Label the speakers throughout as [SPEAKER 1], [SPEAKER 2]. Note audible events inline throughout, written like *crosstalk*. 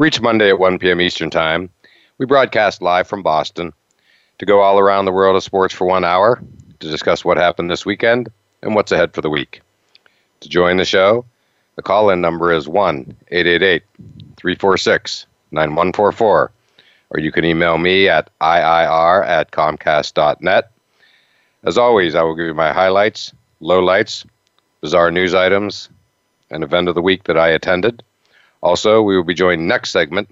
[SPEAKER 1] Reach Monday at 1 p.m. Eastern Time. We broadcast live from Boston to go all around the world of sports for one hour to discuss what happened this weekend and what's ahead for the week. To join the show, the call in number is 1 888 346 9144, or you can email me at iir at comcast.net. As always, I will give you my highlights, lowlights, bizarre news items, and event of the week that I attended. Also, we will be joined next segment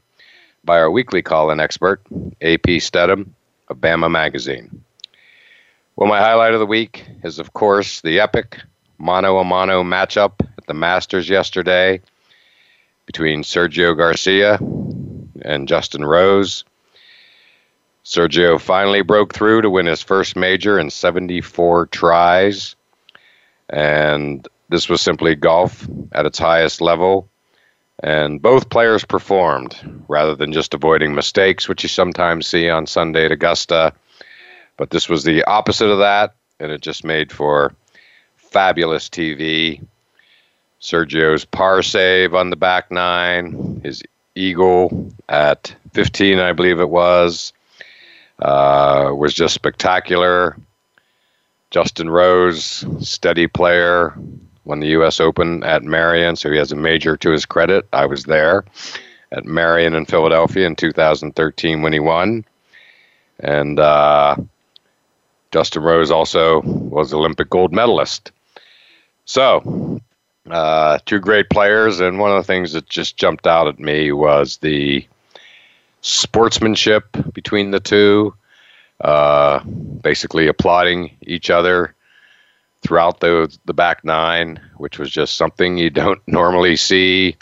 [SPEAKER 1] by our weekly call-in expert, AP Stedham of Bama Magazine. Well, my highlight of the week is, of course, the epic mano-a-mano matchup at the Masters yesterday between Sergio Garcia and Justin Rose. Sergio finally broke through to win his first major in 74 tries. And this was simply golf at its highest level. And both players performed rather than just avoiding mistakes, which you sometimes see on Sunday at Augusta. But this was the opposite of that, and it just made for fabulous TV. Sergio's par save on the back nine, his eagle at 15, I believe it was, uh, was just spectacular. Justin Rose, steady player, won the U.S. Open at Merion, so he has a major to his credit. I was there at Merion in Philadelphia in 2013 when he won, and uh, Justin Rose also was Olympic gold medalist. So, uh, two great players, and one of the things that just jumped out at me was the sportsmanship between the two. Uh, basically applauding each other throughout the the back nine, which was just something you don't *laughs* normally see.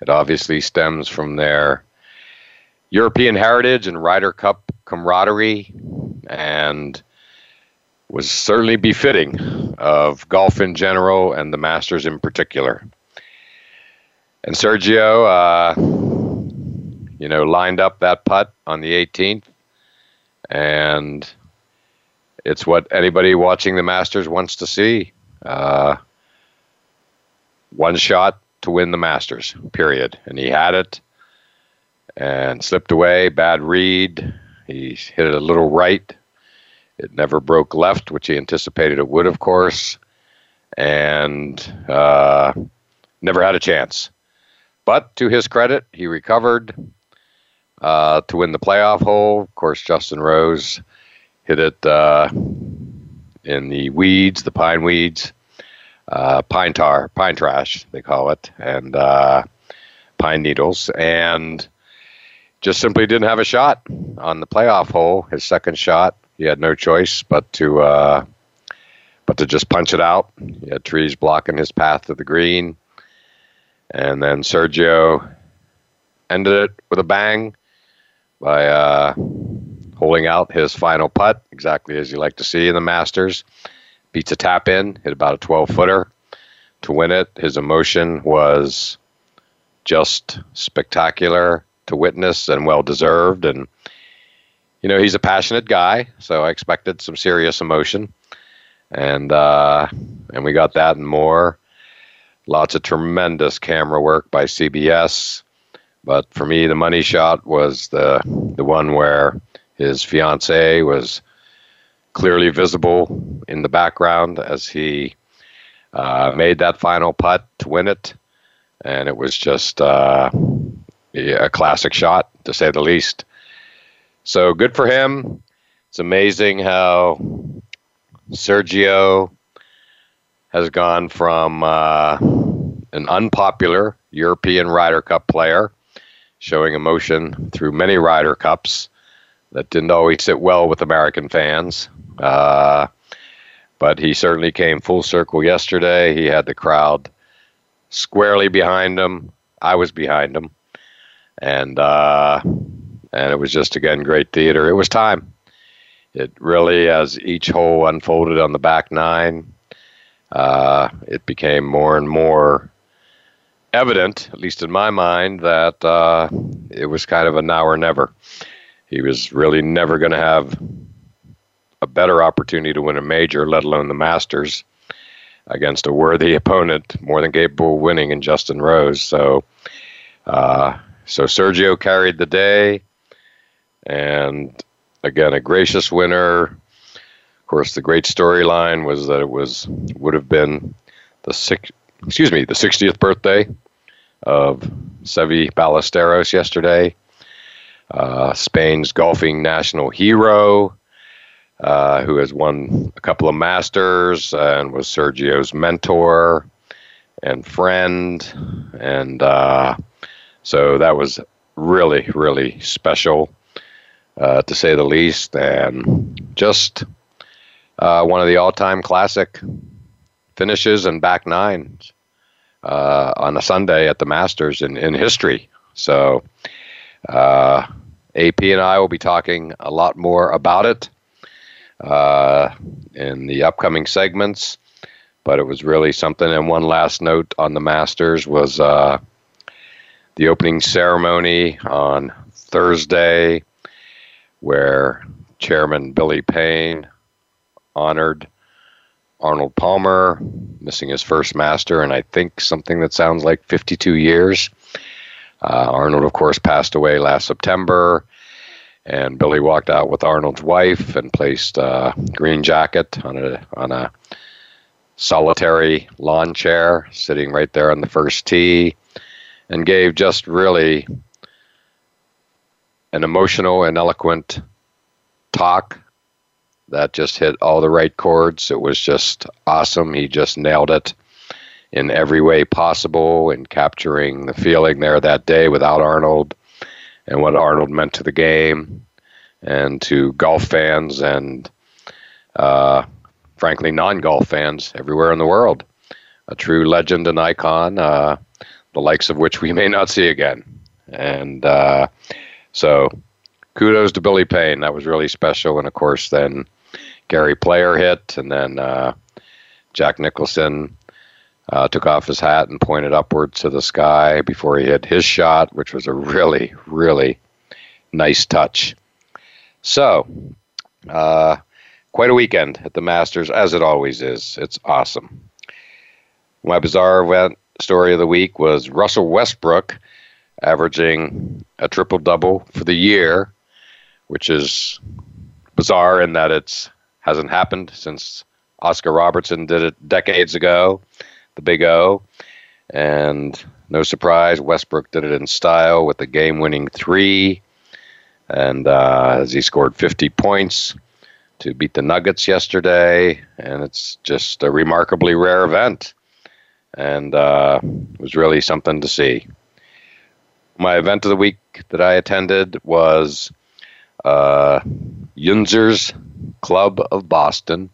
[SPEAKER 1] It obviously stems from their European heritage and Ryder Cup camaraderie, and was certainly befitting of golf in general and the Masters in particular. And Sergio, uh, you know, lined up that putt on the 18th, and it's what anybody watching the Masters wants to see. Uh, one shot to win the Masters, period. And he had it and slipped away. Bad read. He hit it a little right. It never broke left, which he anticipated it would, of course. And uh, never had a chance. But to his credit, he recovered uh, to win the playoff hole. Of course, Justin Rose hit it uh, in the weeds, the pine weeds, uh, pine tar, pine trash, they call it, and uh, pine needles, and just simply didn't have a shot on the playoff hole. His second shot, he had no choice but to uh, but to just punch it out. He had trees blocking his path to the green, and then Sergio ended it with a bang by uh, holding out his final putt, exactly as you like to see in the Masters. Beats a tap in, hit about a 12 footer to win it. His emotion was just spectacular to witness and well deserved. And, you know, he's a passionate guy, so I expected some serious emotion. And, uh, and we got that and more. Lots of tremendous camera work by CBS. But for me, the money shot was the, the one where His fiancee was clearly visible in the background as he uh, made that final putt to win it. And it was just uh, a classic shot, to say the least. So good for him. It's amazing how Sergio has gone from uh, an unpopular European Ryder Cup player, showing emotion through many Ryder Cups that didn't always sit well with American fans. Uh, but he certainly came full circle yesterday. He had the crowd squarely behind him. I was behind him, and uh, and it was just again great theater. It was time. It really, as each hole unfolded on the back nine, uh, it became more and more evident, at least in my mind, that uh, it was kind of a now or never. He was really never going to have a better opportunity to win a major, let alone the Masters, against a worthy opponent, more than capable of winning in Justin Rose. So, uh, so Sergio carried the day, and again, a gracious winner. Of course, the great storyline was that it was would have been the six, excuse me, the 60th birthday of Seve Ballesteros yesterday, uh, Spain's golfing national hero, uh, who has won a couple of Masters and was Sergio's mentor and friend. And uh, so that was really, really special, uh, to say the least. And just uh, one of the all time classic finishes and back nines on a Sunday at the Masters in, in history. So, uh, AP and I will be talking a lot more about it uh, in the upcoming segments. But it was really something. And one last note on the Masters was uh, the opening ceremony on Thursday, where Chairman Billy Payne honored Arnold Palmer, missing his first master, and I think something that sounds like 52 years. Uh, Arnold, of course, passed away last September, and Billy walked out with Arnold's wife and placed a green jacket on a on a solitary lawn chair, sitting right there on the first tee, and gave just really an emotional and eloquent talk that just hit all the right chords. It was just awesome. He just nailed it in every way possible in capturing the feeling there that day without Arnold and what Arnold meant to the game and to golf fans and, uh, frankly, non golf fans everywhere in the world. A true legend and icon, uh, the likes of which we may not see again. And uh, so kudos to Billy Payne. That was really special. And of course, then Gary Player hit, and then uh, Jack Nicklaus uh, took off his hat and pointed upward to the sky before he hit his shot, which was a really, really nice touch. So, uh, quite a weekend at the Masters, as it always is. It's awesome. My bizarre event story of the week was Russell Westbrook averaging a triple double for the year, which is bizarre in that it hasn't happened since Oscar Robertson did it decades ago, the Big O. And no surprise, Westbrook did it in style with the game winning three. And uh, as he scored 50 points to beat the Nuggets yesterday. And it's just a remarkably rare event. And uh, it was really something to see. My event of the week that I attended was uh, Yinzer's Club of Boston,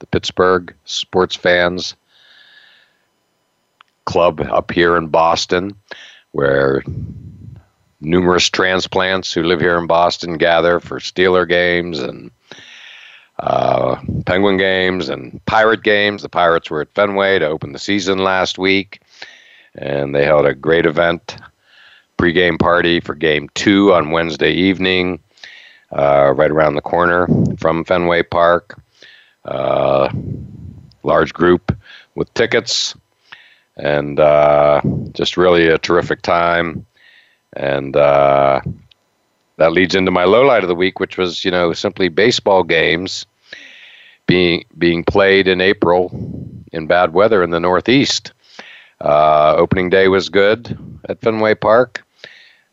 [SPEAKER 1] the Pittsburgh sports fans club up here in Boston, where numerous transplants who live here in Boston gather for Steeler games and uh, Penguin games and Pirate games. The Pirates were at Fenway to open the season last week, and they held a great event pregame party for Game Two on Wednesday evening uh, right around the corner from Fenway Park. Uh, large group with tickets, and uh, just really a terrific time. And uh, that leads into my low light of the week, which was you know simply baseball games being being played in April in bad weather in the Northeast. Uh, opening day was good at Fenway Park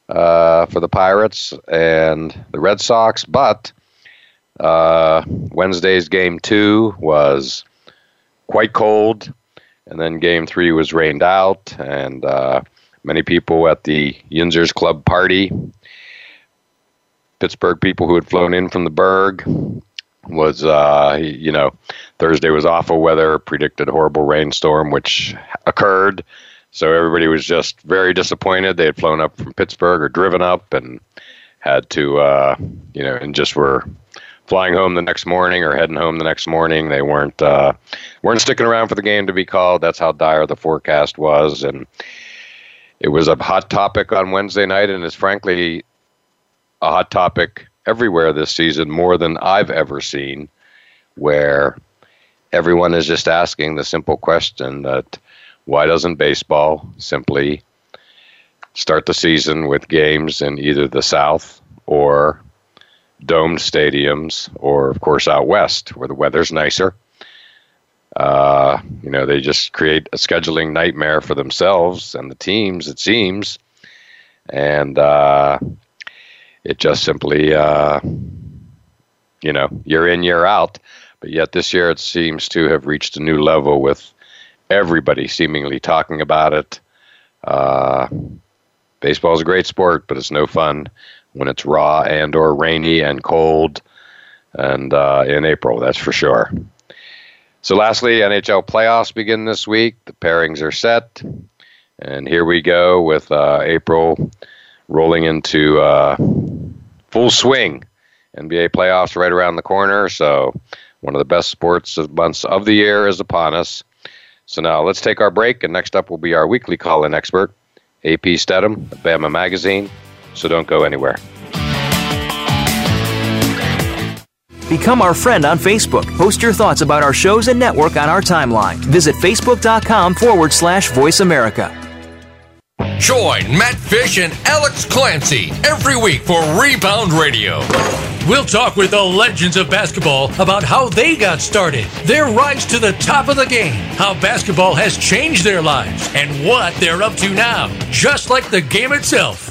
[SPEAKER 1] uh, for the Pirates and the Red Sox, but uh, Wednesday's game two was quite cold, and then game three was rained out, and uh, many people at the Yinzers Club party, Pittsburgh people who had flown in from the Burgh, was uh, you know Thursday was awful weather, predicted horrible rainstorm, which occurred. So everybody was just very disappointed. They had flown up from Pittsburgh or driven up and had to, uh, you know, and just were flying home the next morning or heading home the next morning. They weren't uh, weren't sticking around for the game to be called. That's how dire the forecast was, and it was a hot topic on Wednesday night, and is frankly a hot topic everywhere this season, more than I've ever seen, where everyone is just asking the simple question that why doesn't baseball simply start the season with games in either the South or domed stadiums, or of course out west where the weather's nicer. Uh, you know, they just create a scheduling nightmare for themselves and the teams, it seems. And uh, it just simply, uh, you know, year in, year out. But yet this year it seems to have reached a new level with everybody seemingly talking about it. Uh, baseball is a great sport, but it's no fun when it's raw and or rainy and cold and uh, in April, that's for sure. So lastly, NHL playoffs begin this week. The pairings are set. And here we go with uh, April rolling into uh, full swing. NBA playoffs right around the corner. So one of the best sports months of the year is upon us. So now let's take our break, and next up will be our weekly call-in expert, AP Stedham, of Bama Magazine. So don't go anywhere.
[SPEAKER 2] Become our friend on Facebook. Post your thoughts about our shows and network on our timeline. Visit facebook.com forward slash voice America.
[SPEAKER 3] Join Matt Fish and Alex Clancy every week for Rebound Radio. We'll talk with the legends of basketball about how they got started, their rise to the top of the game, how basketball has changed their lives, and what they're up to now. Just like the game itself,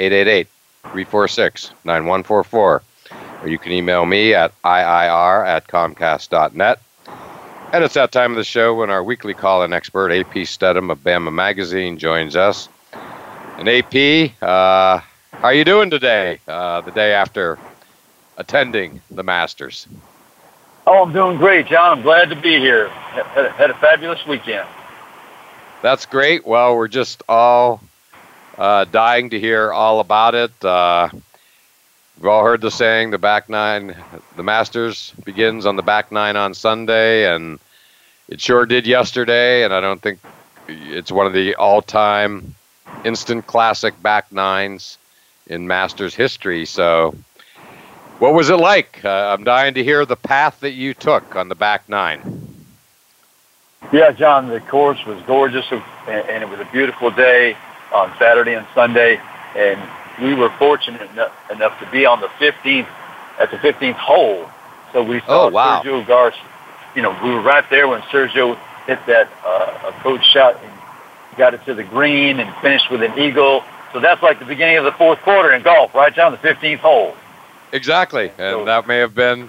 [SPEAKER 1] 888 346 9144. Or you can email me at IIR at Comcast.net. And it's that time of the show when our weekly call in expert, AP Stedham of Bama Magazine, joins us. And AP, uh, how are you doing today, uh, the day after attending the Masters?
[SPEAKER 4] Oh, I'm doing great, John. I'm glad to be here. Had, had a fabulous weekend.
[SPEAKER 1] That's great. Well, we're just all uh, dying to hear all about it. Uh, we've all heard the saying, the back nine, the Masters begins on the back nine on Sunday, and it sure did yesterday. And I don't think it's one of the all time instant classic back nines in Masters history. So, what was it like? Uh, I'm dying to hear the path that you took on the back nine.
[SPEAKER 4] Yeah, John, the course was gorgeous, and it was a beautiful day on Saturday and Sunday, and we were fortunate enough to be on the 15th at the 15th hole. So we saw
[SPEAKER 1] oh, wow.
[SPEAKER 4] Sergio Garcia. You know, we were right there when Sergio hit that uh, approach shot and got it to the green and finished with an eagle. So that's like the beginning of the fourth quarter in golf, right, John? The 15th hole.
[SPEAKER 1] Exactly, and so, that may have been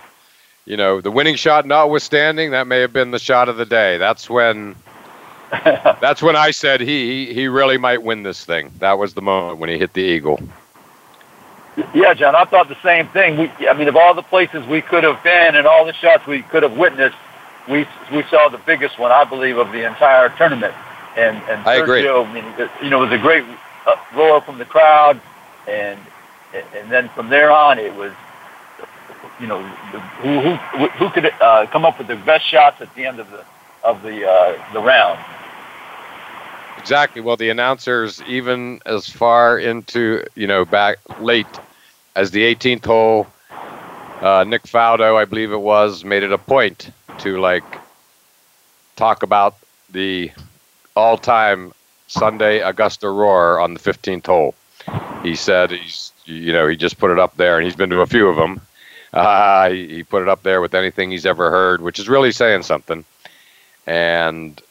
[SPEAKER 1] you know, the winning shot notwithstanding, that may have been the shot of the day. That's when *laughs* that's when I said he, he really might win this thing. That was the moment when he hit the eagle.
[SPEAKER 4] Yeah, John, I thought the same thing. We, I mean, of all the places we could have been and all the shots we could have witnessed, we we saw the biggest one, I believe, of the entire tournament. And and
[SPEAKER 1] I
[SPEAKER 4] Sergio,
[SPEAKER 1] agree.
[SPEAKER 4] I mean, you know, it was a great uh, roar from the crowd, and and then from there on, it was you know, who who who could uh, come up with the best shots at the end of the of the uh, the round.
[SPEAKER 1] Exactly. Well, the announcers, even as far into you know back late as the 18th hole, uh, Nick Faldo, I believe it was, made it a point to like talk about the all-time Sunday Augusta Roar on the 15th hole. He said he's you know he just put it up there, and he's been to a few of them uh, he, he put it up there with anything he's ever heard, which is really saying something. And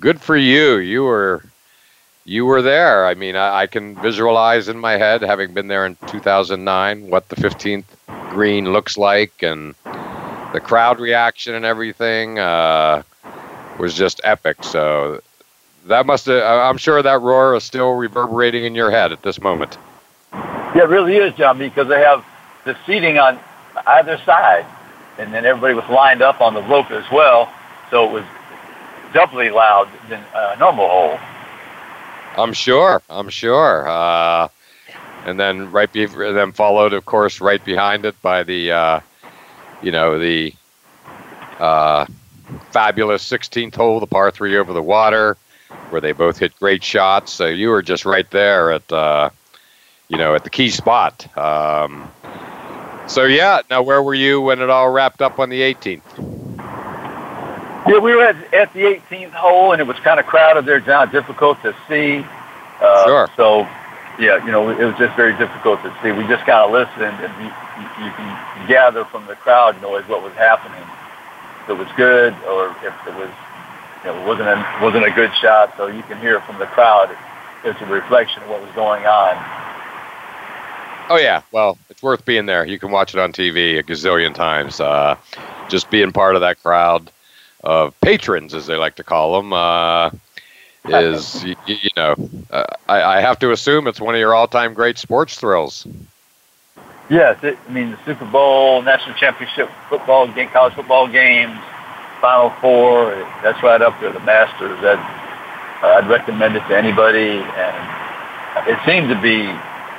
[SPEAKER 1] good for you. You were you were there. I mean, I, I, can visualize in my head, having been there in 2009, what the 15th green looks like, and the crowd reaction and everything uh, was just epic. So that must I'm sure that roar is still reverberating in your head at this moment.
[SPEAKER 4] Yeah, it really is, John, because they have the seating on either side, and then everybody was lined up on the rope as well, so it was doubly loud than a normal hole.
[SPEAKER 1] I'm sure. I'm sure. Uh, and then right be- then followed, of course, right behind it by the, uh, you know, the uh, fabulous 16th hole, the par three over the water, where they both hit great shots. So you were just right there at, uh, you know, at the key spot. Um, so yeah, now where were you when it all wrapped up on the 18th?
[SPEAKER 4] Yeah, we were at, at the 18th hole, and it was kind of crowded there, John. Difficult to see. Uh,
[SPEAKER 1] sure.
[SPEAKER 4] So, yeah, you know, it was just very difficult to see. We just kind of listened, and you, you can gather from the crowd noise what was happening. If it was good, or if it was, you know, wasn't a, wasn't a good shot. So you can hear from the crowd. It's a reflection of what was going on.
[SPEAKER 1] Oh yeah, well, it's worth being there. You can watch it on TV a gazillion times. Uh, just being part of that crowd of patrons, as they like to call them, uh, is *laughs* you, you know, uh, I, I, have to assume it's one of your all-time great sports thrills.
[SPEAKER 4] Yes, it, I mean the Super Bowl, national championship football game, college football games, Final Four. That's right up there. The Masters. That uh, I'd recommend it to anybody, and it seemed to be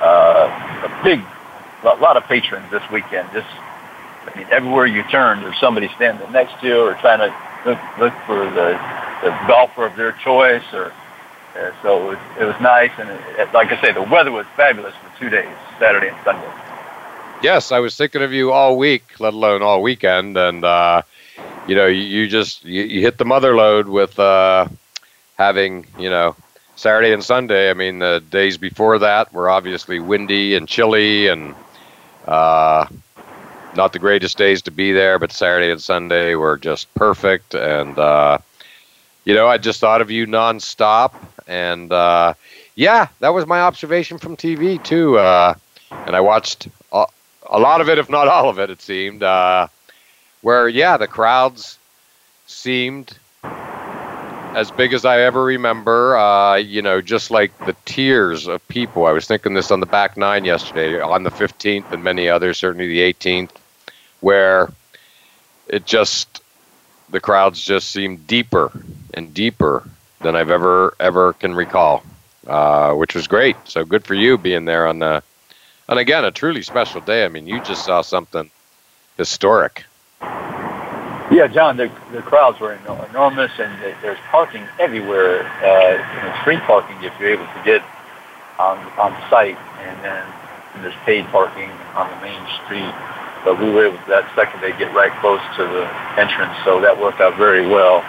[SPEAKER 4] uh, a big, a lot of patrons this weekend. Just, I mean, everywhere you turn, there's somebody standing next to you or trying to look, for the, the golfer of their choice. Or uh, so it was, it was nice, and it, like I say, the weather was fabulous for two days, Saturday and Sunday.
[SPEAKER 1] Yes, I was thinking of you all week, let alone all weekend, and uh, you know, you, you just you, you hit the mother load with uh, having you know Saturday and Sunday. I mean, the days before that were obviously windy and chilly and uh, not the greatest days to be there, but Saturday and Sunday were just perfect. And, uh, you know, I just thought of you nonstop. And, uh, yeah, that was my observation from TV, too. Uh, and I watched a, a, lot of it, if not all of it, it seemed, uh, where, yeah, the crowds seemed as big as I ever remember. Uh, you know, just like the tears of people. I was thinking this on the back nine yesterday, on the 15th, and many others, certainly the 18th, where it just the crowds just seemed deeper and deeper than I've ever ever can recall, uh, which was great. So good for you being there on the, and again a truly special day. I mean, you just saw something historic.
[SPEAKER 4] Yeah, John, the, the crowds were enormous, and there's parking everywhere. Uh, street parking if you're able to get on on site, and then there's paid parking on the main street. But we were able that second day get right close to the entrance, so that worked out very well.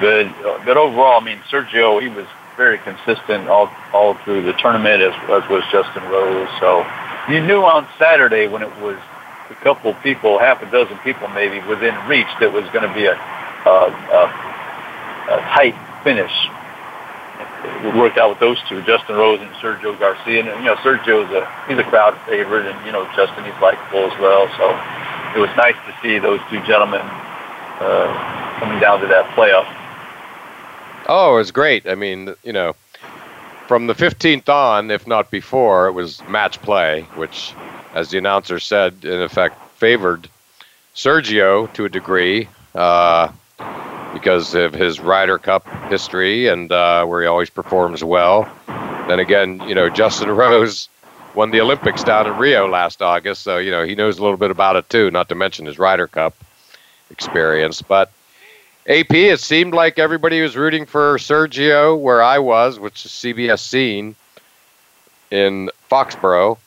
[SPEAKER 4] But uh, but overall, I mean, Sergio, he was very consistent all all through the tournament, as, as was Justin Rose. So you knew on Saturday when it was a couple people, half a dozen people maybe within reach, that was going to be a, a, a, a tight finish. Worked out with those two, Justin Rose and Sergio Garcia. And you know, Sergio's a he's a crowd favorite, and you know, Justin he's likable as well. So it was nice to see those two gentlemen uh, coming down to that playoff.
[SPEAKER 1] Oh, it was great. I mean, you know, from the 15th on, if not before, it was match play, which, as the announcer said, in effect favored Sergio to a degree uh, because of his Ryder Cup history and uh, where he always performs well. Then again, you know, Justin *laughs* Rose won the Olympics down in Rio last August, so you know he knows a little bit about it too. Not to mention his Ryder Cup experience, but AP, it seemed like everybody was rooting for Sergio where I was, which is CBS Scene in Foxborough,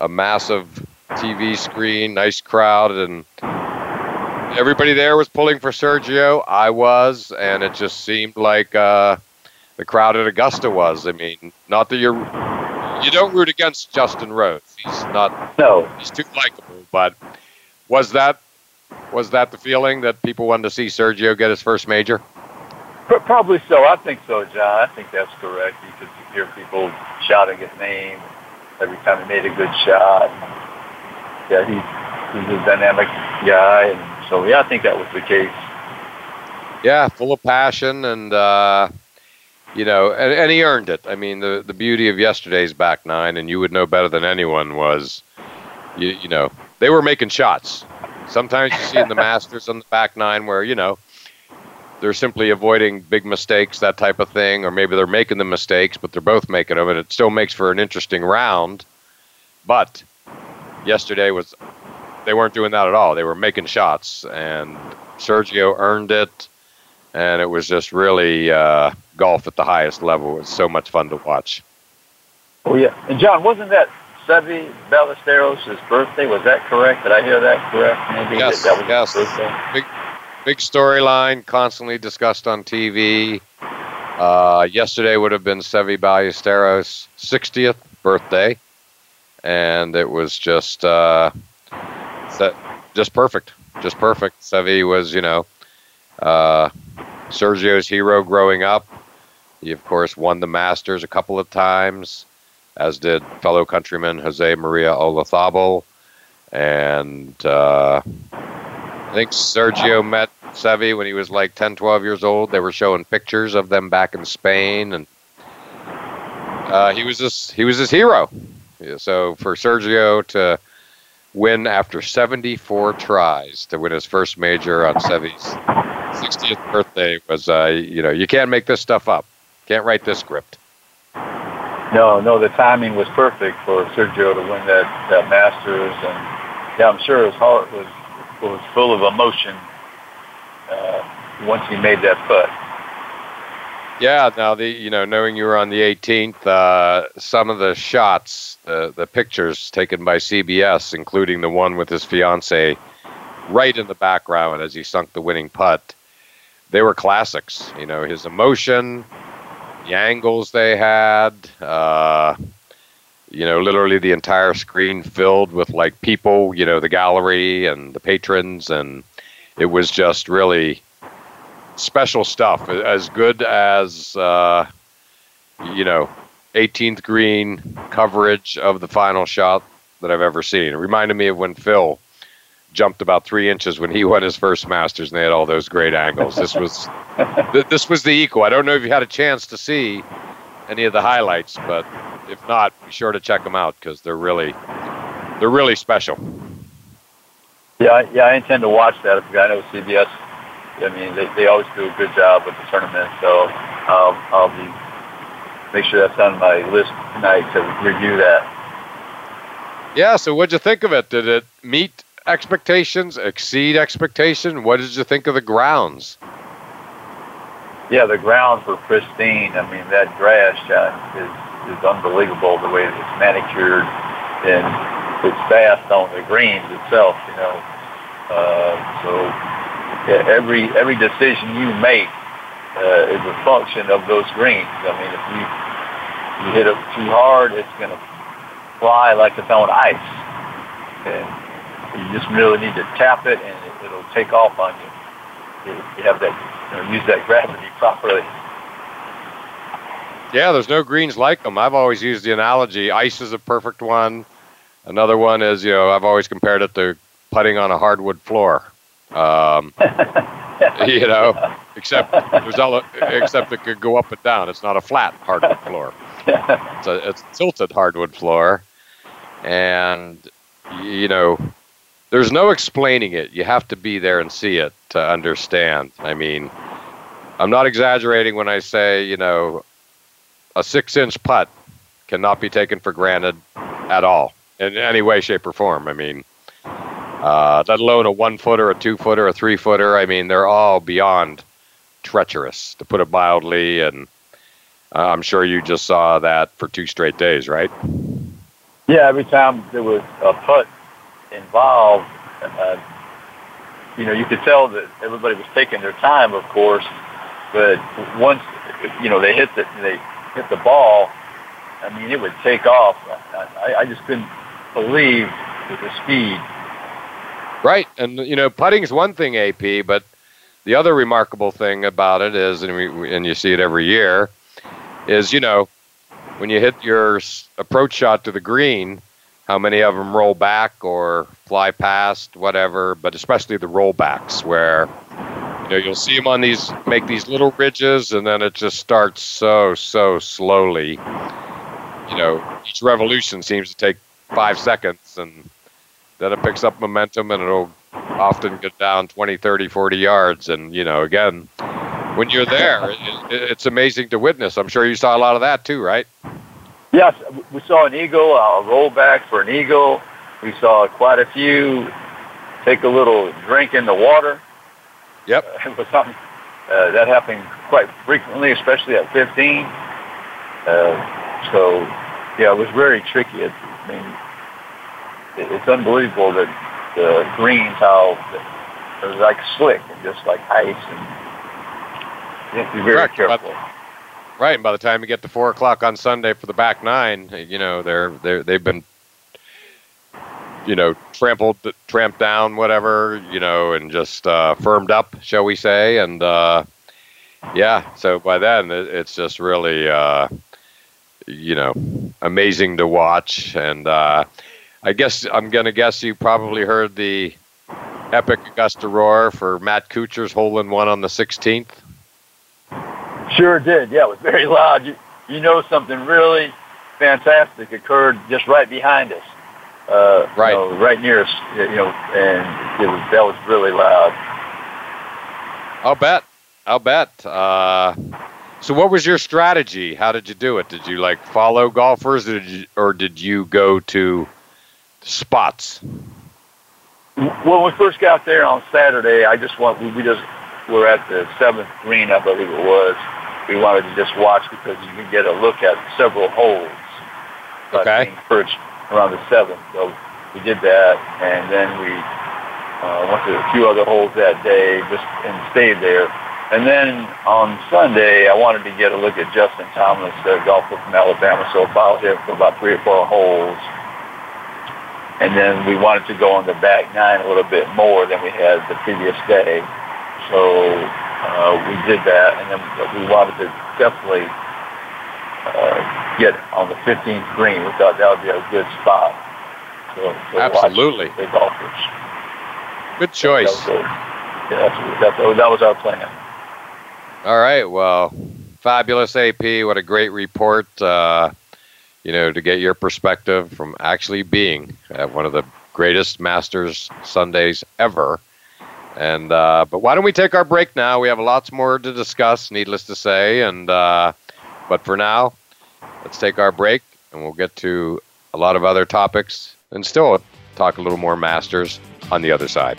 [SPEAKER 1] a massive TV screen, nice crowd, and everybody there was pulling for Sergio. I was, and it just seemed like uh, the crowd at Augusta was. I mean, not that you're you don't root against Justin Rose. He's not.
[SPEAKER 4] No.
[SPEAKER 1] He's too likable. But was that was that the feeling that people wanted to see Sergio get his first major?
[SPEAKER 4] Probably so. I think so, John. I think that's correct. You could hear people shouting his name every time he made a good shot. Yeah, he's, he's a dynamic guy, and so yeah, I think that was the case.
[SPEAKER 1] Yeah, full of passion, and uh, you know, and, and he earned it. I mean, the the beauty of yesterday's back nine, and you would know better than anyone, was you you know they were making shots. Sometimes you see in the *laughs* Masters on the back nine where, you know, they're simply avoiding big mistakes, that type of thing, or maybe they're making the mistakes, but they're both making them, and it still makes for an interesting round. But yesterday was, they weren't doing that at all. They were making shots, and Sergio earned it, and it was just really uh, golf at the highest level. It was so much fun to watch.
[SPEAKER 4] Oh, yeah. And, John, wasn't that Seve Ballesteros' birthday. Was that correct? Did I hear that correct? Maybe
[SPEAKER 1] yes,
[SPEAKER 4] that, that
[SPEAKER 1] yes. Big, big storyline, constantly discussed on TV. Uh, yesterday would have been Seve Ballesteros' 60th birthday, and it was just uh, that, just perfect, just perfect. Seve was, you know, uh, Sergio's hero growing up. He, of course, won the Masters a couple of times as did fellow countryman Jose Maria Olazabal. And uh, I think Sergio met Seve when he was like 10, 12 years old. They were showing pictures of them back in Spain, and uh, he was this he was his hero. So for Sergio to win after 74 tries to win his first major on Seve's 60th birthday was, uh, you know, you can't make this stuff up. Can't write this script.
[SPEAKER 4] No, no, the timing was perfect for Sergio to win that, that Masters, and yeah, I'm sure his heart was was full of emotion uh, once he made that putt.
[SPEAKER 1] Yeah, now the you know knowing you were on the 18th, uh, some of the shots, the the pictures taken by CBS, including the one with his fiance right in the background as he sunk the winning putt, they were classics. You know his emotion, the angles they had. Uh, you know, literally the entire screen filled with like people, you know, the gallery and the patrons, and it was just really special stuff. As good as, uh, you know, 18th green coverage of the final shot that I've ever seen. It reminded me of when Phil jumped about three inches when he won his first Masters, and they had all those great angles. This was *laughs* this was the equal. I don't know if you had a chance to see any of the highlights, but if not, be sure to check them out because they're really they're really special.
[SPEAKER 4] Yeah, yeah, I intend to watch that. If I know CBS. I mean, they, they always do a good job with the tournament, so I'll I'll be make sure that's on my list tonight to review that.
[SPEAKER 1] Yeah. So, what'd you think of it? Did it meet expectations, exceed expectation? What did you think of the grounds?
[SPEAKER 4] Yeah, the grounds were pristine. I mean, that grass uh, is is unbelievable the way it's manicured and it's fast on the greens itself. You know, uh, so every every decision you make uh, is a function of those greens. I mean, if you you hit it too hard, it's going to fly like it's on ice, and you just really need to tap it, and it, it'll take off on you. You have that, you know, use that gravity properly.
[SPEAKER 1] Yeah, there's no greens like them. I've always used the analogy. Ice is a perfect one. Another one is, you know, I've always compared it to putting on a hardwood floor. Um, *laughs* you know, except there's all, except it could go up and down. It's not a flat hardwood floor. It's a, it's a tilted hardwood floor, and you know, there's no explaining it. You have to be there and see it to understand. I mean, I'm not exaggerating when I say, you know, a six-inch putt cannot be taken for granted at all in any way, shape, or form. I mean, uh, let alone a one footer, a two footer, a three footer. I mean, they're all beyond treacherous, to put it mildly. And uh, I'm sure you just saw that for two straight days, right?
[SPEAKER 4] Yeah, every time there was a putt involved, uh, you know, you could tell that everybody was taking their time, of course. But once, you know, they hit the they hit the ball, I mean, it would take off. I, I just couldn't believe the speed
[SPEAKER 1] Right, and you know, putting's one thing, AP, but the other remarkable thing about it is, and, we, and you see it every year, is you know, when you hit your approach shot to the green, how many of them roll back or fly past, whatever. But especially the rollbacks, where you know you'll see them on these make these little ridges, and then it just starts so so slowly. You know, each revolution seems to take five seconds, and then it picks up momentum and it'll often get down 20, 30, 40 yards. And, you know, again, when you're there, it, it's amazing to witness. I'm sure you saw a lot of that too, right?
[SPEAKER 4] Yes, we saw an eagle, a rollback for an eagle. We saw quite a few take a little drink in the water.
[SPEAKER 1] Yep.
[SPEAKER 4] Uh, *laughs* it was something uh, that happened quite frequently, especially at 15. Uh, so, yeah, it was very tricky. I mean, it's unbelievable that the greens how they're like slick and just like ice and you have to be very Correct. careful.
[SPEAKER 1] Right, and by the time you get to four o'clock on Sunday for the back nine, you know they're they they've been you know trampled, tramped down, whatever, you know, and just uh, firmed up, shall we say? And uh, yeah, so by then it, it's just really uh, you know amazing to watch, and uh, I guess I'm going to guess you probably heard the epic Augusta roar for Matt Kuchar's hole in one on the 16th.
[SPEAKER 4] Sure did. Yeah, it was very loud. You, you know something really fantastic occurred just right behind us. Uh,
[SPEAKER 1] right.
[SPEAKER 4] You know, right near us, you know, and it was that was really loud.
[SPEAKER 1] I'll bet. I'll bet. Uh, so, what was your strategy? How did you do it? Did you like follow golfers, or did you, or did you go to spots?
[SPEAKER 4] When we first got there on Saturday, I just want we just were at the seventh green, I believe it was. We wanted to just watch because you can get a look at several holes.
[SPEAKER 1] Okay.
[SPEAKER 4] Perched around the seventh, so we did that, and then we uh, went to a few other holes that day, just and stayed there. And then on Sunday, I wanted to get a look at Justin Thomas, the golfer from Alabama, so I followed him for about three or four holes and then we wanted to go on the back nine a little bit more than we had the previous day. So uh, we did that, and then we wanted to definitely uh, get on the 15th green. We thought that would be a good spot.
[SPEAKER 1] So, so Absolutely.
[SPEAKER 4] The golfers.
[SPEAKER 1] Good choice.
[SPEAKER 4] That, was, yeah, that, that was our plan.
[SPEAKER 1] All right. Well, fabulous AP. What a great report. Uh, you know, to get your perspective from actually being at one of the greatest Masters Sundays ever. And uh, but why don't we take our break now? We have lots more to discuss, needless to say. And uh, but for now, let's take our break, and we'll get to a lot of other topics, and still talk a little more Masters on the other side.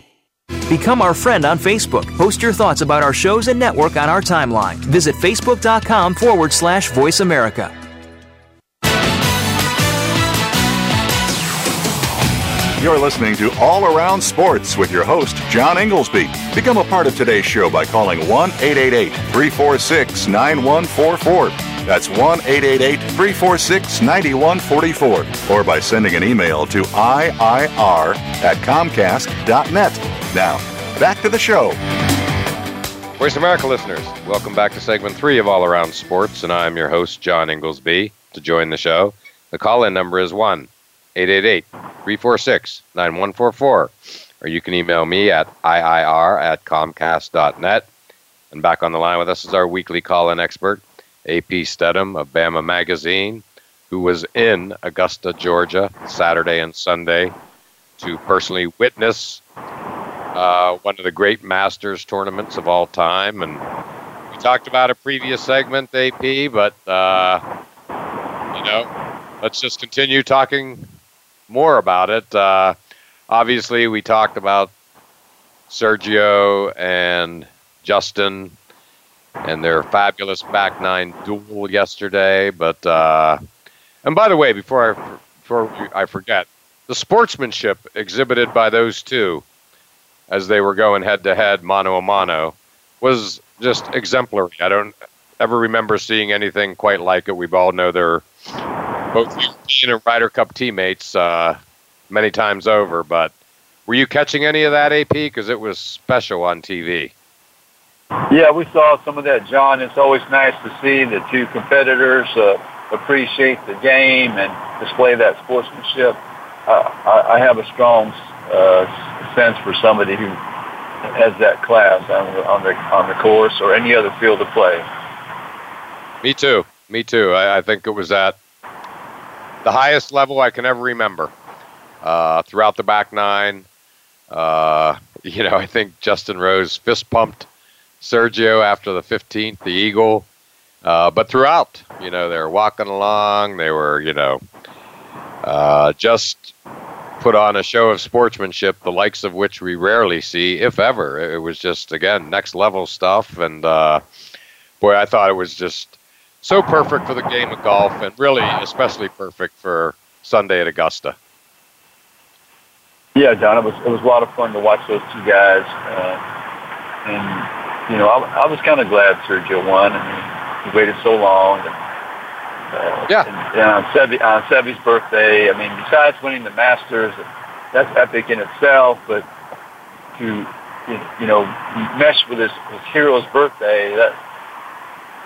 [SPEAKER 2] Become our friend on Facebook. Post your thoughts about our shows and network on our timeline. Visit facebook.com forward slash voice America.
[SPEAKER 5] You're listening to All Around Sports with your host, John Inglesby. Become a part of today's show by calling 1 888 346 9144. That's 1 888 346 9144. Or by sending an email to IIR at Comcast.net. Now, back to the show.
[SPEAKER 1] Voice America listeners, welcome back to segment three of All Around Sports, and I'm your host, John Inglesby. To join the show, the call in number is 1 888 346 9144, or you can email me at IIR at Comcast.net. And back on the line with us is our weekly call in expert, AP Stedham of Bama Magazine, who was in Augusta, Georgia, Saturday and Sunday to personally witness uh, one of the great Masters tournaments of all time. And we talked about a previous segment, AP, but, uh, you know, let's just continue talking more about it. Uh, obviously, we talked about Sergio and Justin and their fabulous back nine duel yesterday. But uh, and by the way, before I before I forget, the sportsmanship exhibited by those two as they were going head to head, mano a mano, was just exemplary. I don't ever remember seeing anything quite like it. We all know they're both European and Ryder Cup teammates uh, many times over. But were you catching any of that, AP? Because it was special on TV.
[SPEAKER 4] Yeah, we saw some of that, John. It's always nice to see the two competitors uh, appreciate the game and display that sportsmanship. Uh, I, I have a strong uh, sense for somebody who has that class on the, on the on the course or any other field of play.
[SPEAKER 1] Me too. Me too. I, I think it was at the highest level I can ever remember. Uh, throughout the back nine, uh, *laughs* you know, I think Justin Rose fist pumped Sergio after the 15th, the Eagle. Uh, but throughout, you know, they were walking along. They were, you know, uh, just put on a show of sportsmanship, the likes of which we rarely see, if ever. It was just, again, next level stuff. And uh, boy, I thought it was just so perfect for the game of golf, and really especially perfect for Sunday at Augusta.
[SPEAKER 4] Yeah, John, it was it was a lot of fun to watch those two guys, uh, and you know, I, I was kind of glad Sergio won. I mean, he waited so long. And, uh,
[SPEAKER 1] yeah.
[SPEAKER 4] And, and on Seve on Seve's birthday, I mean, besides winning the Masters, that's epic in itself. But to you know mesh with his, his hero's birthday, that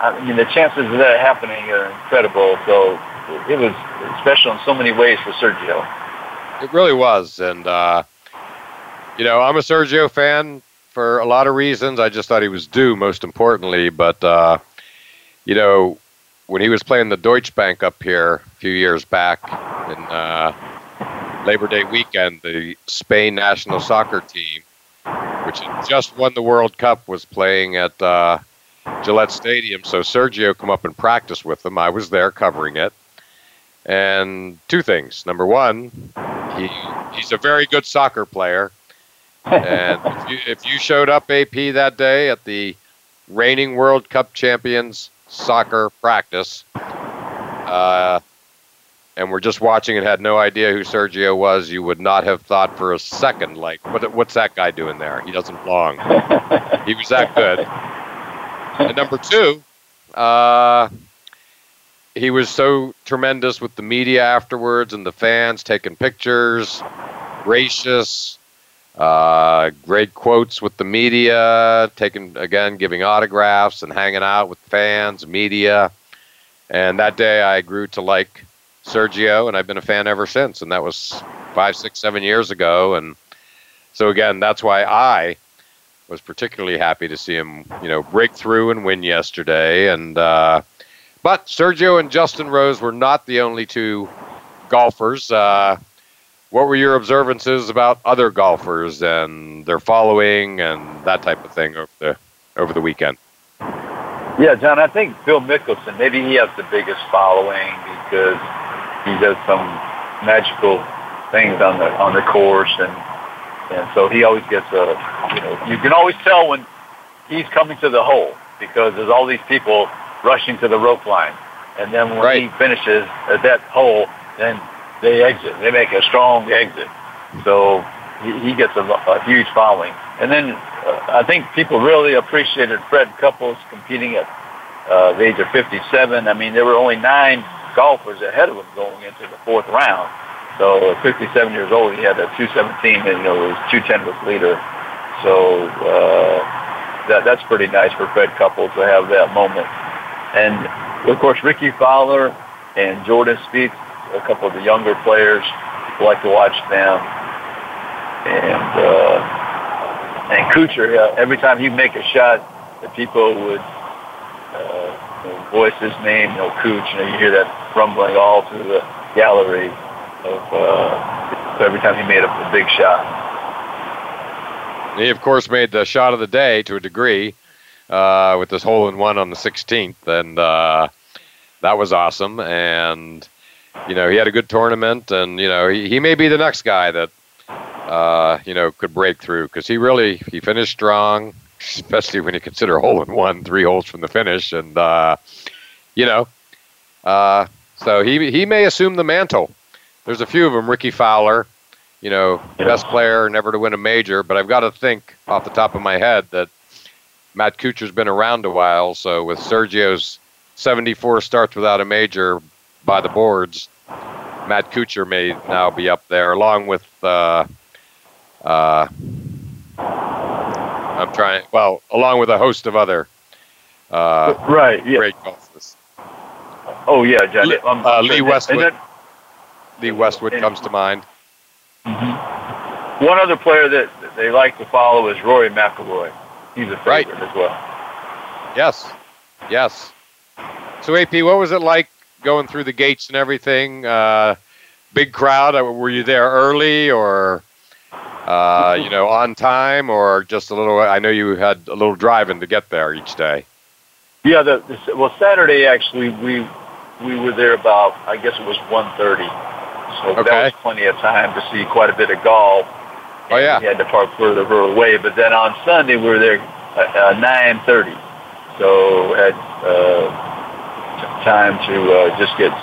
[SPEAKER 4] I mean, the chances of that happening are incredible. So it was special in so many ways for Sergio.
[SPEAKER 1] It really was, and uh, you know, I'm a Sergio fan for a lot of reasons. I just thought he was due, most importantly. But uh, you know, when he was playing the Deutsche Bank up here a few years back in uh, Labor Day weekend, the Spain national soccer team, which had just won the World Cup, was playing at uh, Gillette Stadium. So Sergio come up and practice with them. I was there covering it. And two things. Number one, he he's a very good soccer player. And if you, if you showed up AP that day at the reigning World Cup champions soccer practice, uh, and were just watching and had no idea who Sergio was, you would not have thought for a second, like, what, what's that guy doing there? He doesn't belong. he was that good. And number two, uh, he was so tremendous with the media afterwards and the fans taking pictures, gracious, uh, great quotes with the media, taking again, giving autographs and hanging out with fans, media. And that day I grew to like Sergio, and I've been a fan ever since. And that was five, six, seven years ago. And so again, that's why I was particularly happy to see him, you know, break through and win yesterday. And uh, but Sergio and Justin Rose were not the only two golfers. Uh, what were your observances about other golfers and their following and that type of thing over the over the weekend?
[SPEAKER 4] Yeah, John, I think Phil Mickelson, maybe he has the biggest following because he does some magical things on the on the course, and and so he always gets a you know you can always tell when he's coming to the hole because there's all these people rushing to the rope line, and then when right. he finishes at that hole, then they exit. They make a strong exit, so he, he gets a, a huge following. And then uh, I think people really appreciated Fred Couples competing at uh, the age of 57. I mean, there were only nine golfers ahead of him going into the fourth round. So at 57 years old, he had a 217, and you know, his 210 was leader. So uh, that that's pretty nice for Fred Couples to have that moment. And of course, Rickie Fowler and Jordan Spieth, a couple of the younger players, like to watch them. And uh, and Kuchar, uh, every time he'd make a shot, the people would uh, voice his name, you know, Cooch, you know, you hear that rumbling all through the gallery of uh, every time he made a, a big shot.
[SPEAKER 1] He, of course, made the shot of the day to a degree uh, with this hole in one on the 16th, and uh, that was awesome. And you know, he had a good tournament, and you know, he, he may be the next guy that uh, you know could break through because he really he finished strong especially when you consider hole in one, three holes from the finish, and uh, you know, uh, so he he may assume the mantle. There's a few of them. Rickie Fowler, you know, best player never to win a major, but I've got to think off the top of my head that Matt Kuchar's been around a while. So with Sergio's 74 starts without a major by the boards, Matt Kuchar may now be up there, along with. Uh, uh, I'm trying. Well, along with a host of other uh,
[SPEAKER 4] right, yeah.
[SPEAKER 1] great golfers.
[SPEAKER 4] Oh yeah, John.
[SPEAKER 1] Lee, uh, Lee Westwood. Then, Lee Westwood and, comes to mind.
[SPEAKER 4] Mm-hmm. One other player that they like to follow is Rory McIlroy. He's a favorite right. as well.
[SPEAKER 1] Yes, yes. So AP, what was it like going through the gates and everything? Uh, big crowd. Uh, were you there early or? uh, you know, on time or just a little? I know you had a little driving to get there each day.
[SPEAKER 4] Yeah, the, the well Saturday actually we we were there about I guess it was one thirty, so okay. that was plenty of time to see quite a bit of golf.
[SPEAKER 1] Oh yeah,
[SPEAKER 4] we had to park further away. But then on Sunday we were there at uh, nine thirty, so had uh, time to uh, just get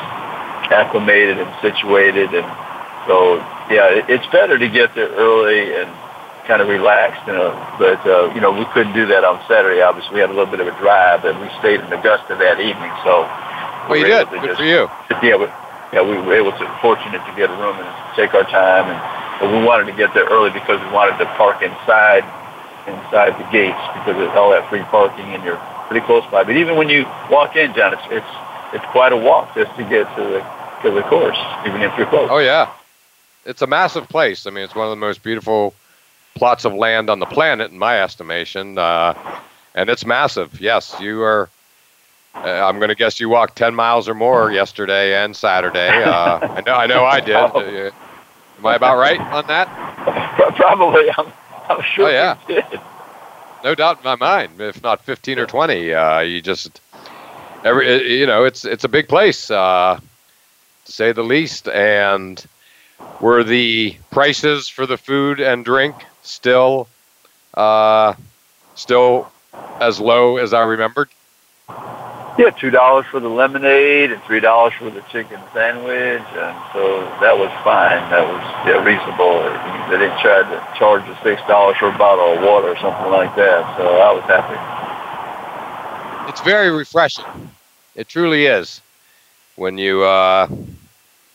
[SPEAKER 4] acclimated and situated and so yeah, it's better to get there early and kind of relaxed, you know. But uh, you know, we couldn't do that on Saturday. Obviously, we had a little bit of a drive, and we stayed in Augusta that evening. So
[SPEAKER 1] well, you did. Good just, for you.
[SPEAKER 4] Yeah, we, yeah, we were able to fortunate to get a room and take our time, and but we wanted to get there early because we wanted to park inside inside the gates because of all that free parking, and you're pretty close by. But even when you walk in, John, it's it's it's quite a walk just to get to the to the course, even if you're close.
[SPEAKER 1] Oh yeah it's a massive place. I mean, it's one of the most beautiful plots of land on the planet, in my estimation, uh, and it's massive. Yes, you are. Uh, I'm going to guess you walked 10 miles or more yesterday and Saturday. Uh, I know. I know. I did. *laughs* Uh, am I about right on that?
[SPEAKER 4] Probably. I'm, I'm sure.
[SPEAKER 1] Oh yeah. No doubt in my mind. If not 15 or 20, uh, you just every. You know, it's it's a big place, uh, to say the least, and were the prices for the food and drink still uh, still as low as I remembered?
[SPEAKER 4] Yeah, two dollars for the lemonade and three dollars for the chicken sandwich, and so that was fine. That was yeah, reasonable. They didn't try to charge us six dollars for a bottle of water or something like that, so I was happy.
[SPEAKER 1] It's very refreshing. It truly is. When you, uh,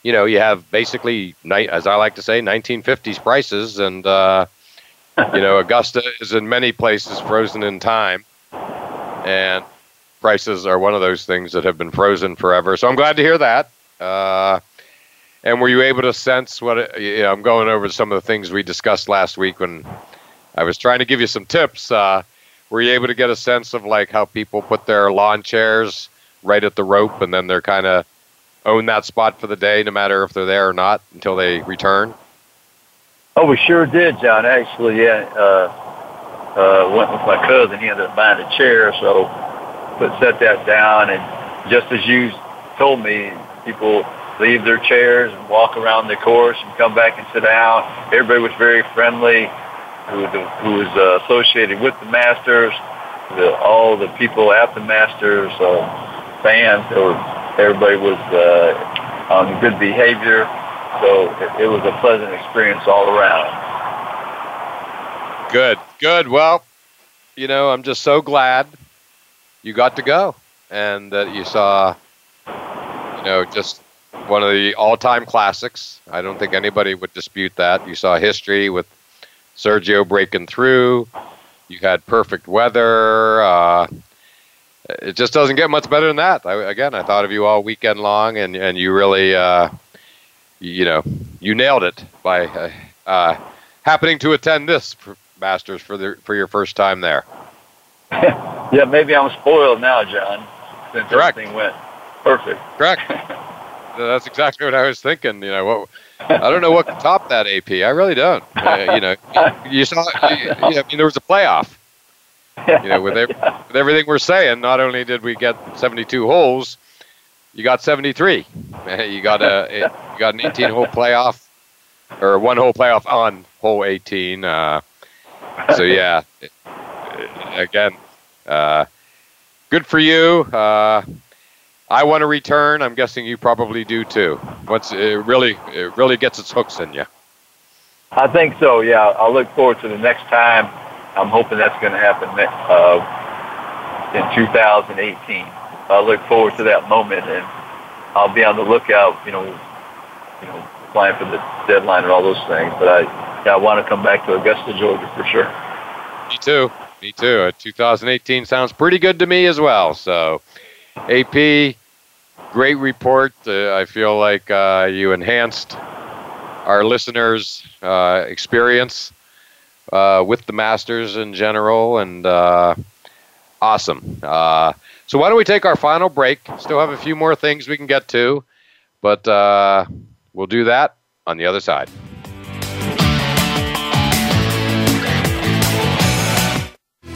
[SPEAKER 1] you know, you have basically, as I like to say, 1950s prices, and uh, you know, *laughs* Augusta is in many places frozen in time, and prices are one of those things that have been frozen forever. So I'm glad to hear that. Uh, and were you able to sense what? It, you know, I'm going over some of the things we discussed last week when I was trying to give you some tips. Uh, were you able to get a sense of like how people put their lawn chairs right at the rope and then they're kind of own that spot for the day, no matter if they're there or not, until they return?
[SPEAKER 4] Oh, we sure did, John. Actually, yeah. Uh, uh, went with my cousin. He ended up buying a chair, so put set that down. And just as you told me, people leave their chairs and walk around the course and come back and sit down. Everybody was very friendly. Who, who was uh, associated with the Masters, the, all the people at the Masters, uh, fans, were, everybody was uh, on good behavior. So it, it was a pleasant experience all around.
[SPEAKER 1] Good, good. Well, you know, I'm just so glad you got to go and that you saw, you know, just one of the all-time classics. I don't think anybody would dispute that. You saw history with Sergio breaking through. You had perfect weather. Uh, it just doesn't get much better than that. I, again, I thought of you all weekend long, and and you really, uh, you know, you nailed it by uh, uh happening to attend this Masters for the for your first time there. *laughs*
[SPEAKER 4] yeah, maybe I'm spoiled now, John, since Correct. everything went perfect.
[SPEAKER 1] Correct. *laughs* That's exactly what I was thinking. You know, what I don't know what could top that AP. I really don't. Uh, you know, you, saw. You, I mean, there was a playoff. You know, with, every, with everything we're saying, not only did we get 72 holes, you got 73. You got a you got an 18 hole playoff, or one hole playoff on hole 18. Uh, so yeah, again, uh, good for you. Uh, I want to return. I'm guessing you probably do too. Once it really, it really gets its hooks in you.
[SPEAKER 4] I think so. Yeah, I'll look forward to the next time. I'm hoping that's going to happen uh, in 2018. I look forward to that moment, and I'll be on the lookout. You know, you know, applying for the deadline and all those things. But I, yeah, I want to come back to Augusta, Georgia for sure.
[SPEAKER 1] Me too. Me too. Uh, 2018 sounds pretty good to me as well. So, AP, great report. Uh, I feel like uh, you enhanced our listeners' uh, experience uh, with the Masters in general, and uh, awesome. Uh, so, why don't we take our final break? Still have a few more things we can get to, but we'll do that on the other side.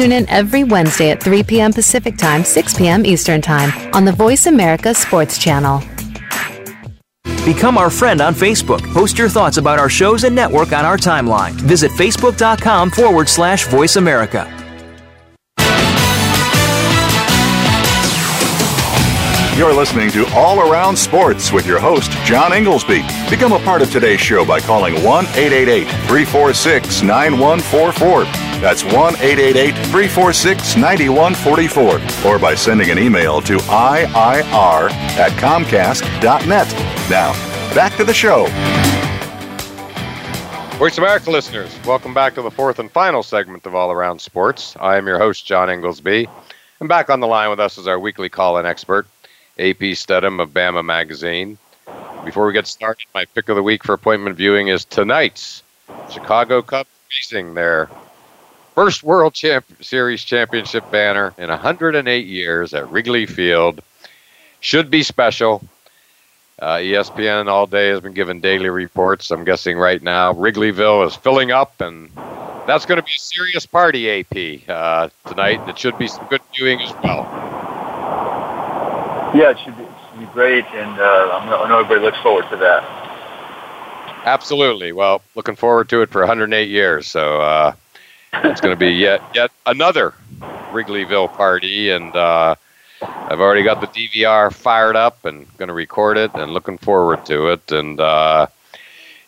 [SPEAKER 6] Tune in every Wednesday at 3 p.m. Pacific Time, 6 p.m. Eastern Time on the Voice America Sports Channel.
[SPEAKER 2] Become our friend on Facebook. Post your thoughts about our shows and network on our timeline. Visit facebook.com forward slash voice America.
[SPEAKER 5] You're listening to All Around Sports with your host, John Inglesby. Become a part of today's show by calling 1 888 346 9144. That's 1 888 346 9144 or by sending an email to IIR at Comcast.net. Now, back to the show.
[SPEAKER 1] Voice America listeners, welcome back to the fourth and final segment of All Around Sports. I am your host, John Inglesby. And back on the line with us is our weekly call in expert, AP Stedham of Bama Magazine. Before we get started, my pick of the week for appointment viewing is tonight's Chicago Cubs facing their first World Champ- Series championship banner in 108 years at Wrigley Field. Should be special. Uh, ESPN all day has been given daily reports. I'm guessing right now Wrigleyville is filling up, and that's going to be a serious party, AP, uh, tonight. It should be some good viewing as well.
[SPEAKER 4] Yeah, it should be, it should be great, and uh, I know everybody looks forward to that.
[SPEAKER 1] Absolutely. Well, looking forward to it for 108 years. So uh, it's going to be yet yet another Wrigleyville party, and uh, I've already got the DVR fired up and going to record it and looking forward to it. And uh,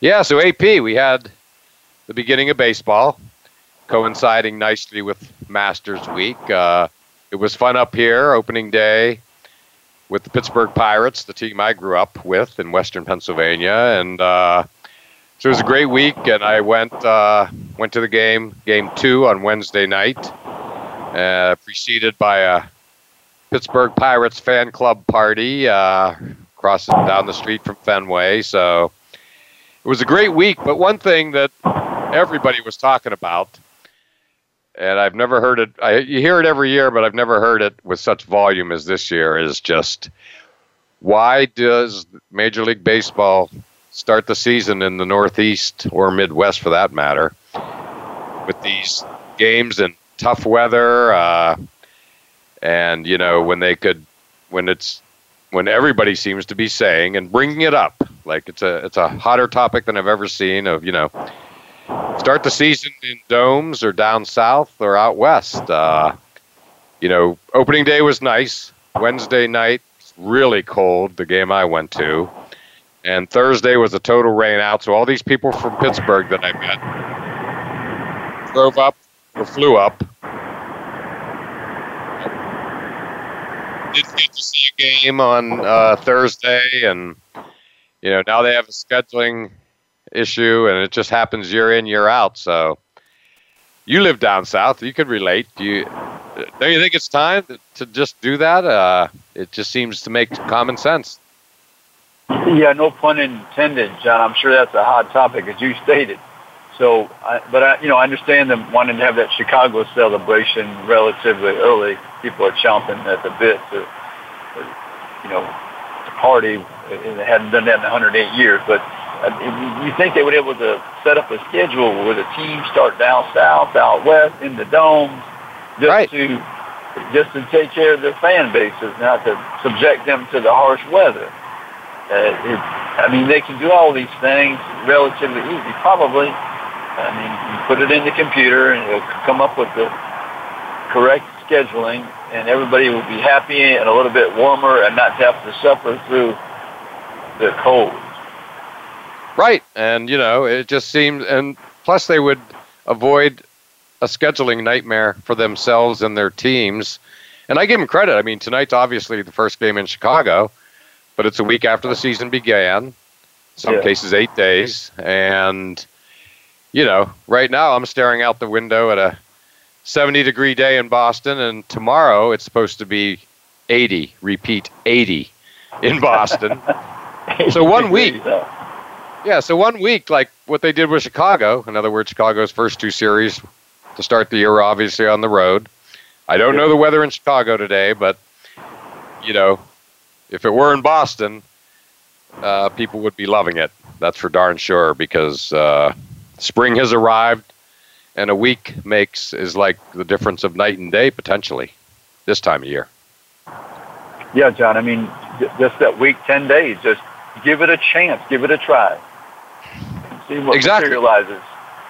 [SPEAKER 1] yeah, so AP, we had the beginning of baseball coinciding nicely with Masters Week. Uh, it was fun up here, opening day with the Pittsburgh Pirates, the team I grew up with in Western Pennsylvania, and uh, so it was a great week. And I went uh, went to the game, game two on Wednesday night, uh, preceded by a Pittsburgh Pirates fan club party uh, crossing down the street from Fenway. So it was a great week. But one thing that everybody was talking about, and I've never heard it. I, you hear it every year, but I've never heard it with such volume as this year. Is just why does Major League Baseball start the season in the Northeast or Midwest, for that matter, with these games in tough weather? Uh, and you know when they could when it's when everybody seems to be saying and bringing it up like it's a it's a hotter topic than I've ever seen of you know start the season in domes or down south or out west uh, you know opening day was nice Wednesday night really cold the game I went to and Thursday was a total rain out so all these people from Pittsburgh that I met drove up or flew up Didn't get to see a game on uh, Thursday, and you know now they have a scheduling issue, and it just happens year in year out. So you live down south, you could relate. Do you don't you think it's time to just do that? Uh, it just seems to make common sense.
[SPEAKER 4] Yeah, no pun intended, John. I'm sure that's a hot topic, as you stated. So, I, but I, you know, I understand them wanting to have that Chicago celebration relatively early. People are chomping at the bit to, you know, to party. And they hadn't done that in 108 years. But uh, you think they would be able to set up a schedule where the teams start down south, out west, in the domes, just
[SPEAKER 1] right.
[SPEAKER 4] to just to take care of their fan bases, not to subject them to the harsh weather. Uh, it, I mean, they can do all these things relatively easy, probably I mean, you put it in the computer and it'll come up with the correct scheduling, and everybody will be happy and a little bit warmer and not have to suffer through the cold.
[SPEAKER 1] Right, and you know, it just seems, and plus they would avoid a scheduling nightmare for themselves and their teams. And I give them credit. I mean, tonight's obviously the first game in Chicago, but it's a week after the season began. Some yeah. cases eight days, and you know, right now I'm staring out the window at a 70 degree day in Boston, and tomorrow it's supposed to be 80. Repeat, 80 in Boston. *laughs* so one week. Yeah, so one week, like what they did with Chicago. In other words, Chicago's first two series to start the year, obviously on the road. I don't know the weather in Chicago today, but you know, if it were in Boston, uh, people would be loving it. That's for darn sure because uh, spring has arrived, and a week makes is like the difference of night and day potentially this time of year.
[SPEAKER 4] Yeah, John. I mean, just that week, ten days. Just give it a chance. Give it a try. See what
[SPEAKER 1] exactly.
[SPEAKER 4] materializes.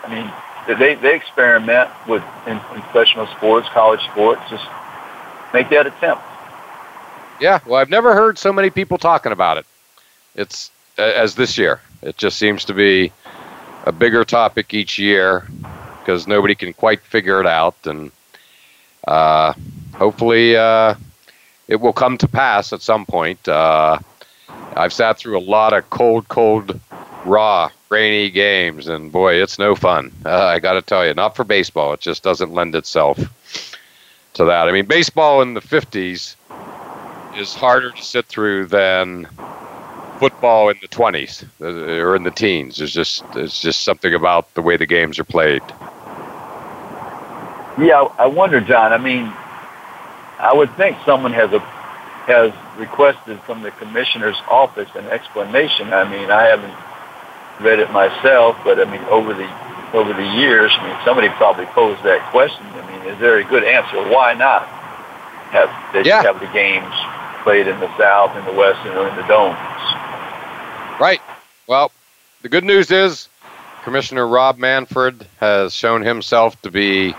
[SPEAKER 4] I mean, they they experiment with in, in professional sports, college sports. Just make that attempt.
[SPEAKER 1] Yeah. Well, I've never heard so many people talking about it. It's as this year. It just seems to be a bigger topic each year. because nobody can quite figure it out, and uh, hopefully uh, it will come to pass at some point. Uh, I've sat through a lot of cold, cold, raw, rainy games, and boy, it's no fun. Uh, I got to tell you, not for baseball. It just doesn't lend itself to that. I mean, baseball in the 50s is harder to sit through than football in the 20s uh, or in the teens. There's just there's just something about the way the games are played.
[SPEAKER 4] Yeah, I wonder, John. I mean, I would think someone has a has requested from the commissioner's office an explanation. I mean, I haven't read it myself, but I mean, over the over the years, I mean, somebody probably posed that question. I mean, is there a good answer? Why not have they
[SPEAKER 1] Yeah.
[SPEAKER 4] have the games played in the South, in the West, and in the domes?
[SPEAKER 1] Right. Well, the good news is Commissioner Rob Manfred has shown himself to be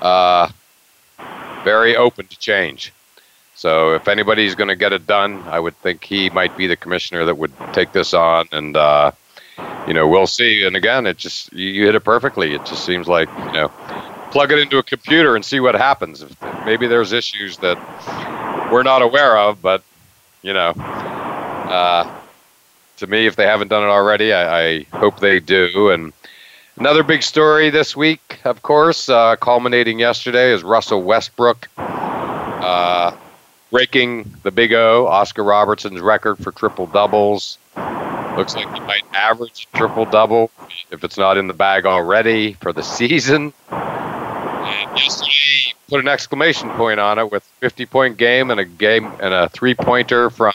[SPEAKER 1] uh, very open to change. So if anybody's going to get it done, I would think he might be the commissioner that would take this on, and uh, you know we'll see. And again, it just you, hit it perfectly. It just seems like you know plug it into a computer and see what happens. Maybe there's issues that we're not aware of, but you know. Uh, to me, if they haven't done it already, I, I hope they do. And another big story this week, of course, uh, culminating yesterday, is Russell Westbrook uh, breaking the Big O, Oscar Robertson's record for triple doubles. Looks like he might average triple double if it's not in the bag already for the *laughs* season. And yesterday, put an exclamation point on it with 50 point game and a game and a three pointer from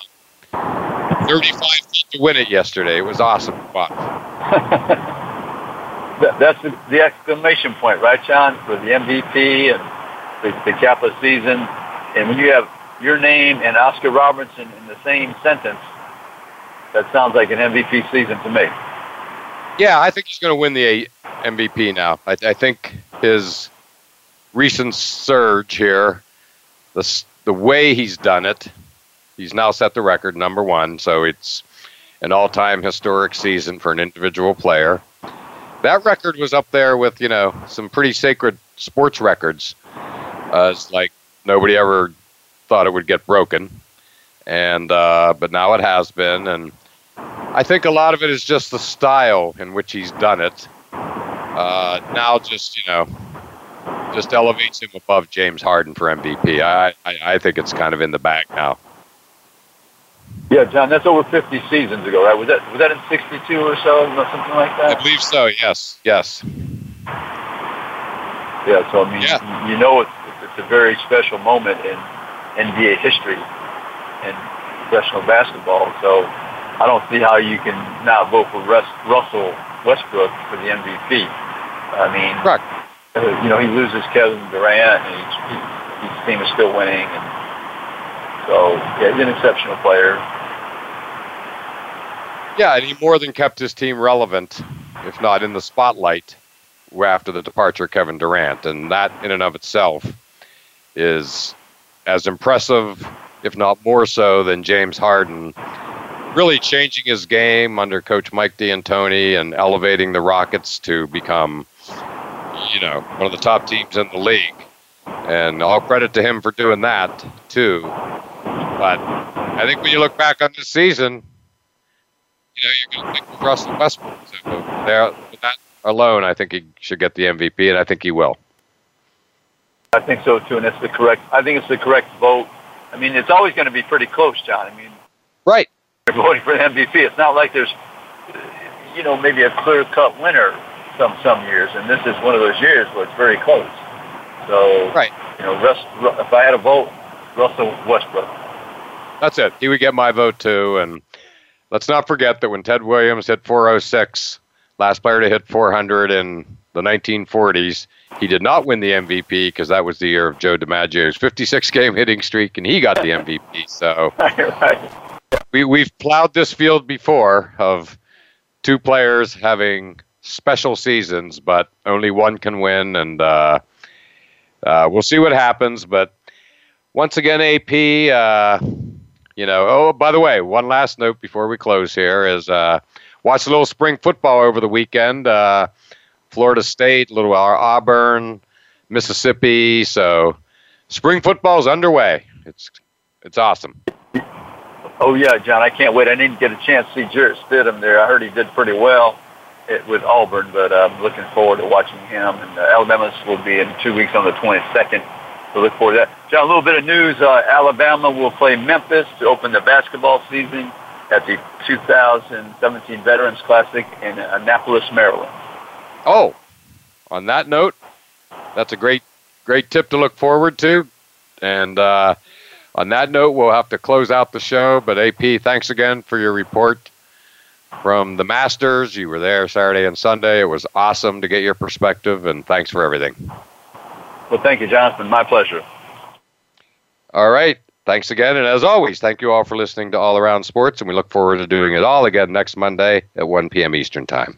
[SPEAKER 1] 35 feet to win it yesterday. It was awesome to watch. *laughs*
[SPEAKER 4] That's the, the exclamation point, right, John, for the MVP and the, the Kappa season. And when you have your name and Oscar Robertson in the same sentence, that sounds like an MVP season to me.
[SPEAKER 1] Yeah, I think he's going to win the MVP now. I, I think his recent surge here, the the way he's done it, he's now set the record number one. So it's an all-time historic season for an individual player. That record was up there with you know some pretty sacred sports records. Uh, it's like nobody ever thought it would get broken, and uh, but now it has been, and I think a lot of it is just the style in which he's done it. Uh, now, just you know, just elevates him above James Harden for MVP. I, I I think it's kind of in the bag now.
[SPEAKER 4] Yeah, John, that's over 50 seasons ago, right? Was that was that in 62 or so, or something like that?
[SPEAKER 1] I believe so. Yes, yes.
[SPEAKER 4] Yeah, so I mean,
[SPEAKER 1] Yeah.
[SPEAKER 4] you know, it's, it's a very special moment in NBA history and professional basketball. So I don't see how you can not vote for Russell Westbrook for the MVP. I mean,
[SPEAKER 1] Correct.
[SPEAKER 4] Uh, you know, he loses Kevin Durant, and his team is still winning, and so yeah, he's an exceptional player.
[SPEAKER 1] Yeah, and he more than kept his team relevant, if not in the spotlight, after the departure of Kevin Durant, and that in and of itself is as impressive, if not more so, than James Harden really changing his game under Coach Mike D'Antoni and elevating the Rockets to become, you know, one of the top teams in the league. And all credit to him for doing that too. But I think when you look back on this season, you know, you're going to think of Russell Westbrook. So there, with that alone, I think he should get the MVP, and I think he will.
[SPEAKER 4] I think so too, and it's the correct. I think it's the correct vote. I mean, it's always going to be pretty close, John. I mean,
[SPEAKER 1] Right.
[SPEAKER 4] you're voting for the MVP. It's not like there's, you know, maybe a clear-cut winner some some years, and this is one of those years where it's very close. So,
[SPEAKER 1] Right.
[SPEAKER 4] you know, Russ, if I had a vote, Russell Westbrook.
[SPEAKER 1] That's it. He would get my vote too. And let's not forget that when Ted Williams hit 406, last player to hit 400 in the 1940s, he did not win the MVP because that was the year of Joe DiMaggio's 56 game hitting streak, and he got the MVP. So *laughs*
[SPEAKER 4] right.
[SPEAKER 1] we, we've plowed this field before of two players having special seasons, but only one can win, and uh, uh, we'll see what happens. But once again, AP, uh, you know. Oh, by the way, one last note before we close here is uh, watch a little spring football over the weekend. Uh, Florida State, little Auburn, Mississippi. So spring football's underway. It's it's awesome.
[SPEAKER 4] Oh yeah, John, I can't wait. I didn't get a chance to see Jarrett Stidham there. I heard he did pretty well it, with Auburn, but I'm looking forward to watching him. And uh, Alabama will be in two weeks on the 22nd. So look forward to that. John, a little bit of news. Uh, Alabama will play Memphis to open the basketball season at the 2017 Veterans Classic in Annapolis, Maryland.
[SPEAKER 1] Oh, on that note, that's a great, great tip to look forward to. And uh, on that note, we'll have to close out the show. But AP, thanks again for your report from the Masters. You were there Saturday and Sunday. It was awesome to get your perspective, and thanks for everything.
[SPEAKER 4] Well, thank you, Jonathan. My pleasure.
[SPEAKER 1] All right. Thanks again. And as always, thank you all for listening to All Around Sports, and we look forward to doing it all again next Monday at 1 p.m. Eastern Time.